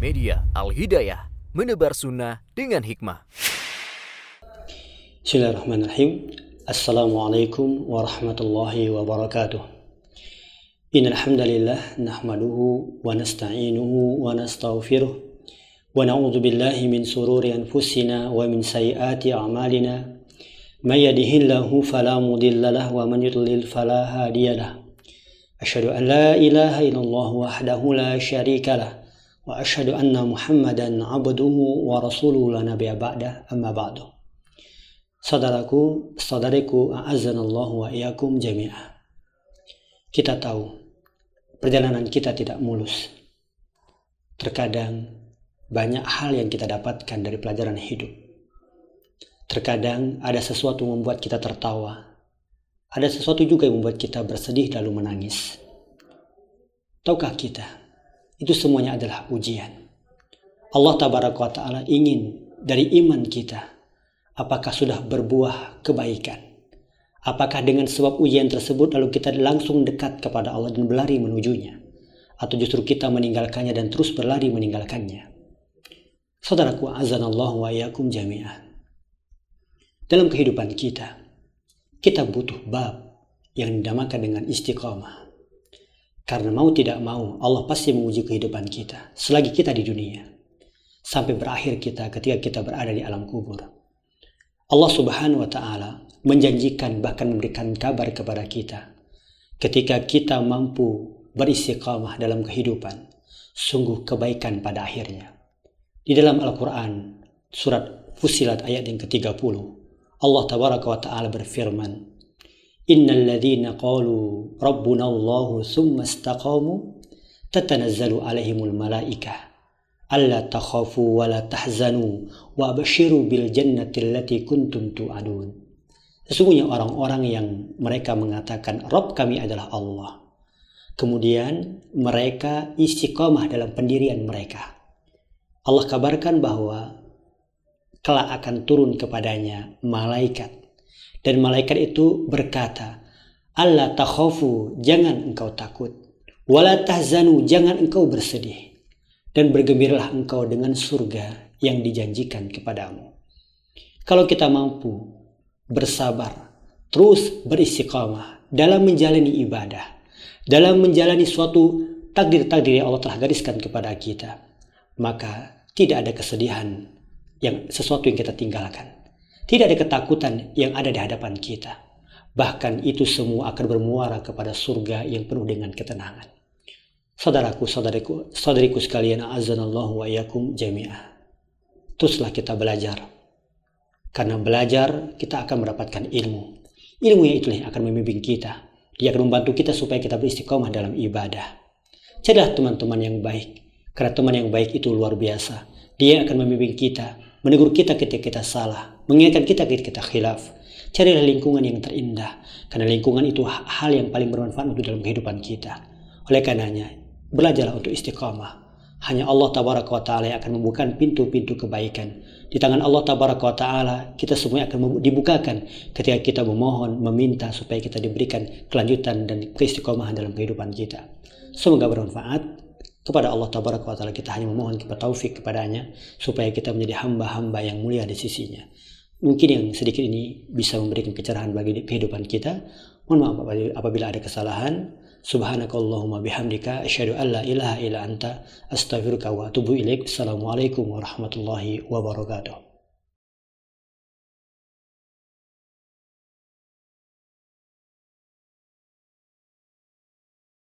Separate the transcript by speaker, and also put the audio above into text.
Speaker 1: Media Al-Hidayah, menebar sunnah dengan hikmah.
Speaker 2: Bismillahirrahmanirrahim. Assalamualaikum warahmatullahi wabarakatuh. Innal hamdalillah nahmaduhu wa nasta'inuhu wa nastaghfiruh wa na'udzu billahi min sururi anfusina wa min sayyiati a'malina. May yahdihillahu fala mudilla lahu wa man yudlil fala hadiya lahu. An la ilaha illallah wahdahu la wa anna Muhammadan abduhu wa rasuluhu la nabiyya ba'da amma ba'du. Saudaraku, saudariku, a'azzanallahu wa iyyakum jami'ah. Kita tahu perjalanan kita tidak mulus. Terkadang banyak hal yang kita dapatkan dari pelajaran hidup. Terkadang ada sesuatu membuat kita tertawa. Ada sesuatu juga yang membuat kita bersedih lalu menangis. Tahukah kita itu semuanya adalah ujian. Allah tabaraka ta'ala ingin dari iman kita apakah sudah berbuah kebaikan. Apakah dengan sebab ujian tersebut lalu kita langsung dekat kepada Allah dan berlari menujunya. Atau justru kita meninggalkannya dan terus berlari meninggalkannya. Saudaraku azanallahu wa yakum jami'ah. Dalam kehidupan kita, kita butuh bab yang dinamakan dengan istiqamah. Karena mau tidak mau, Allah pasti menguji kehidupan kita selagi kita di dunia. Sampai berakhir kita ketika kita berada di alam kubur. Allah subhanahu wa ta'ala menjanjikan bahkan memberikan kabar kepada kita. Ketika kita mampu beristiqamah dalam kehidupan, sungguh kebaikan pada akhirnya. Di dalam Al-Quran, surat Fusilat ayat yang ke-30, Allah tabaraka wa ta'ala berfirman, innal ladzina qalu rabbuna Allah thumma istaqamu tatanazzalu alaihimul malaikah alla takhafu wa la tahzanu wa abshiru bil jannati allati kuntum tu'adun Sesungguhnya orang-orang yang mereka mengatakan Rob kami adalah Allah. Kemudian mereka istiqomah dalam pendirian mereka. Allah kabarkan bahwa kelak akan turun kepadanya malaikat dan malaikat itu berkata, Allah takhafu, jangan engkau takut. Wala tahzanu, jangan engkau bersedih. Dan bergembiralah engkau dengan surga yang dijanjikan kepadamu. Kalau kita mampu bersabar, terus beristiqamah dalam menjalani ibadah, dalam menjalani suatu takdir-takdir yang Allah telah gariskan kepada kita, maka tidak ada kesedihan yang sesuatu yang kita tinggalkan. Tidak ada ketakutan yang ada di hadapan kita. Bahkan itu semua akan bermuara kepada surga yang penuh dengan ketenangan. Saudaraku, saudariku, saudariku sekalian, azanallahu wa yakum jami'ah. Teruslah kita belajar. Karena belajar, kita akan mendapatkan ilmu. Ilmu yang itulah yang akan membimbing kita. Dia akan membantu kita supaya kita beristiqomah dalam ibadah. Carilah teman-teman yang baik. Karena teman yang baik itu luar biasa. Dia akan membimbing kita, menegur kita ketika kita salah, mengingatkan kita ketika kita khilaf. Carilah lingkungan yang terindah, karena lingkungan itu hal yang paling bermanfaat untuk dalam kehidupan kita. Oleh karenanya, belajarlah untuk istiqamah. Hanya Allah tabaraka wa ta'ala yang akan membuka pintu-pintu kebaikan. Di tangan Allah tabaraka wa ta'ala, kita semua akan dibukakan ketika kita memohon, meminta supaya kita diberikan kelanjutan dan keistiqomahan dalam kehidupan kita. Semoga bermanfaat kepada Allah tabaraka wa taala kita hanya memohon kepada taufik kepadanya supaya kita menjadi hamba-hamba yang mulia di sisinya. Mungkin yang sedikit ini bisa memberikan kecerahan bagi kehidupan kita. Mohon maaf apabila ada kesalahan. Subhanakallahumma bihamdika asyhadu an la ilaha illa anta astaghfiruka wa atubu ilaik. Assalamualaikum warahmatullahi wabarakatuh.